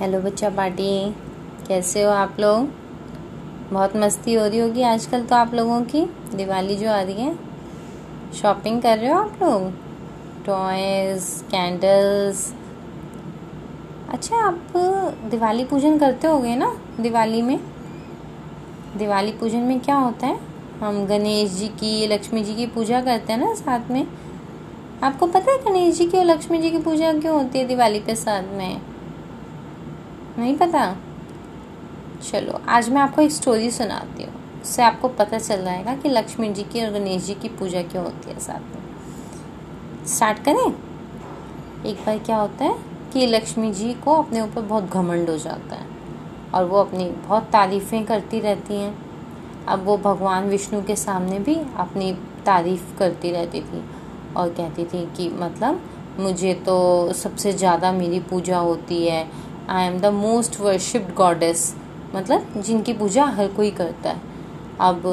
Hello बच्चा party. कैसे हो आप लोग? बहुत मस्ती हो रही होगी आजकल तो आप लोगों की। दिवाली जो आ रही है। शॉपिंग कर रहे हो आप लोग? टॉयज़ कैंडल्स अच्छा आप दिवाली पूजन करते होगे ना, दिवाली में? दिवाली पूजन में क्या होता है? हम गणेश जी की, लक्ष्मी जी की पूजा करते हैं ना साथ में। आपको पता है गणेश जी की और लक्ष्मी जी की पूजा क्यों होती है दिवाली के साथ में? नहीं पता? चलो, आज मैं आपको एक स्टोरी सुनाती हूँ। उससे आपको पता चल जाएगा कि लक्ष्मी जी की और गणेश जी की पूजा क्यों होती है साथ में। स्टार्ट करें? एक बार क्या होता है कि लक्ष्मी जी को अपने ऊपर बहुत घमंड हो जाता है और वो अपनी बहुत तारीफ़ें करती रहती हैं। अब वो भगवान विष्णु के सामने भी अपनी तारीफ़ करती रहती थी और कहती थी कि मतलब मुझे तो सबसे ज़्यादा मेरी पूजा होती है I am the most worshipped goddess मतलब जिनकी पूजा हर कोई करता है। अब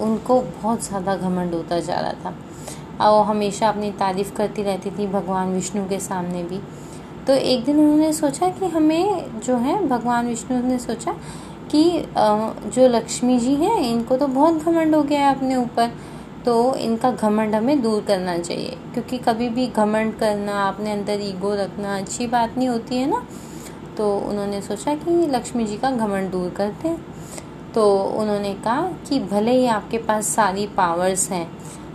उनको बहुत ज़्यादा घमंड होता जा रहा था। और हमेशा अपनी तारीफ़ करती रहती थी भगवान विष्णु के सामने भी। तो एक दिन उन्होंने सोचा कि हमें जो है, भगवान विष्णु ने सोचा कि जो लक्ष्मी जी हैं, इनको तो बहुत घमंड हो गया है अपने ऊपर। तो इनका घमंड हमें दूर करना चाहिए। क्योंकि कभी भी घमंड करना, अपने अंदर ईगो रखना अच्छी बात नहीं होती है ना। तो उन्होंने सोचा कि लक्ष्मी जी का घमंड दूर करते हैं। तो उन्होंने कहा कि भले ही आपके पास सारी पावर्स हैं,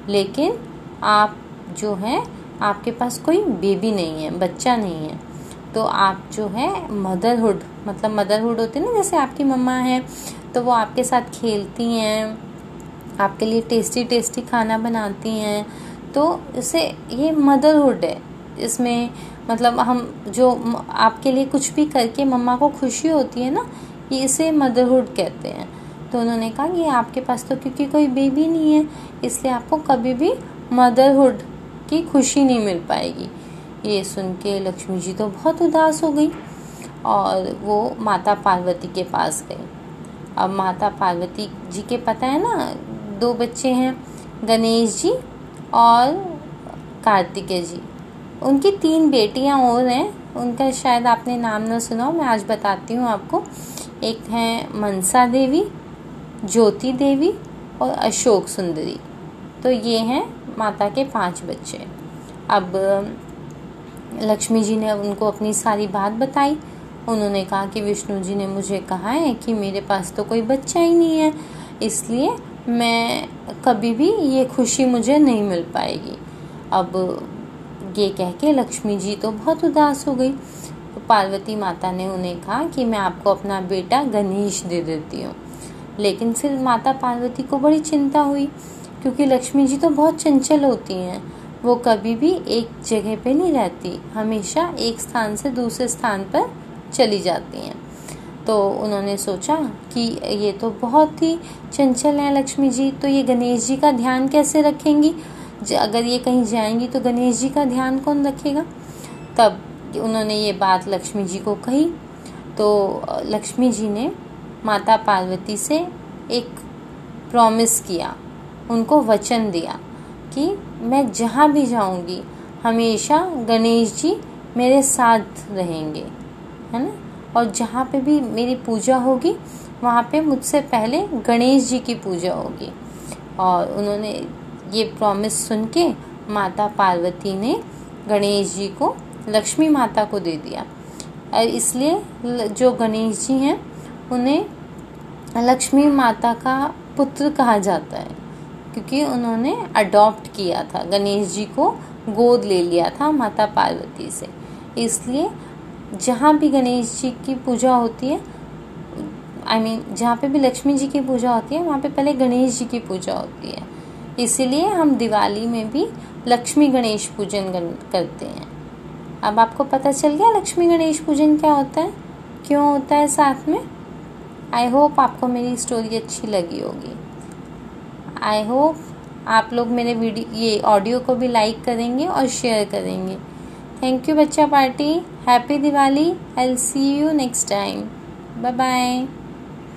लेकिन आप जो है, आपके पास कोई बेबी नहीं है, बच्चा नहीं है। तो आप जो है मदरहुड मतलब मदरहुड होती है ना, जैसे आपकी मम्मा है तो वो आपके साथ खेलती हैं, आपके लिए टेस्टी टेस्टी खाना बनाती हैं। तो इसे ये मदरहुड है। इसमें मतलब हम जो आपके लिए कुछ भी करके मम्मा को खुशी होती है ना, ये इसे मदरहुड कहते हैं। तो उन्होंने कहा कि आपके पास तो क्योंकि कोई बेबी नहीं है, इसलिए आपको कभी भी मदरहुड की खुशी नहीं मिल पाएगी। ये सुन के लक्ष्मी जी तो बहुत उदास हो गई और वो माता पार्वती के पास गई। अब माता पार्वती जी के पता है ना, दो बच्चे हैं, गणेश जी और कार्तिकेय जी। उनकी तीन बेटियाँ और हैं। उनका शायद आपने नाम ना सुना हो, मैं आज बताती हूँ आपको। एक हैं मनसा देवी, ज्योति देवी और अशोक सुंदरी। तो ये हैं माता के पाँच बच्चे। अब, लक्ष्मी जी ने उनको अपनी सारी बात बताई। उन्होंने कहा कि विष्णु जी ने मुझे कहा है कि मेरे पास तो कोई बच्चा ही नहीं है, इसलिए मैं कभी भी ये खुशी मुझे नहीं मिल पाएगी। अब ये कह के लक्ष्मी जी तो बहुत उदास हो गई। तो पार्वती माता ने उन्हें कहा कि मैं आपको अपना बेटा गणेश दे देती हूँ। लेकिन फिर माता पार्वती को बड़ी चिंता हुई, क्योंकि लक्ष्मी जी तो बहुत चंचल होती हैं। वो कभी भी एक जगह पे नहीं रहती, हमेशा एक स्थान से दूसरे स्थान पर चली जाती हैं। तो उन्होंने सोचा कि ये तो बहुत ही चंचल है लक्ष्मी जी तो ये गणेश जी का ध्यान कैसे रखेंगी? अगर ये कहीं जाएँगी तो गणेश जी का ध्यान कौन रखेगा? तब उन्होंने ये बात लक्ष्मी जी को कही। तो लक्ष्मी जी ने माता पार्वती से एक प्रॉमिस किया। उनको वचन दिया कि मैं जहाँ भी जाऊँगी, हमेशा गणेश जी मेरे साथ रहेंगे। है ना? और जहाँ पे भी मेरी पूजा होगी, वहाँ पे मुझसे पहले गणेश जी की पूजा होगी। और उन्होंने ये प्रॉमिस सुन के माता पार्वती ने गणेश जी को लक्ष्मी माता को दे दिया। और इसलिए जो गणेश जी हैं उन्हें लक्ष्मी माता का पुत्र कहा जाता है क्योंकि उन्होंने अडॉप्ट किया था। गणेश जी को गोद ले लिया था माता पार्वती से। इसलिए जहाँ भी गणेश जी की पूजा होती है आई I मीन mean, जहाँ पे भी लक्ष्मी जी की पूजा होती है वहाँ पे पहले गणेश जी की पूजा होती है। इसीलिए हम दिवाली में भी लक्ष्मी गणेश पूजन करते हैं। अब आपको पता चल गया लक्ष्मी गणेश पूजन क्या होता है? क्यों होता है साथ में? आई होप आपको मेरी स्टोरी अच्छी लगी होगी। आई होप आप लोग मेरे वीडियो ये ऑडियो को भी लाइक करेंगे और शेयर करेंगे। थैंक यू बच्चा party. Happy Diwali. I see you next time bye bye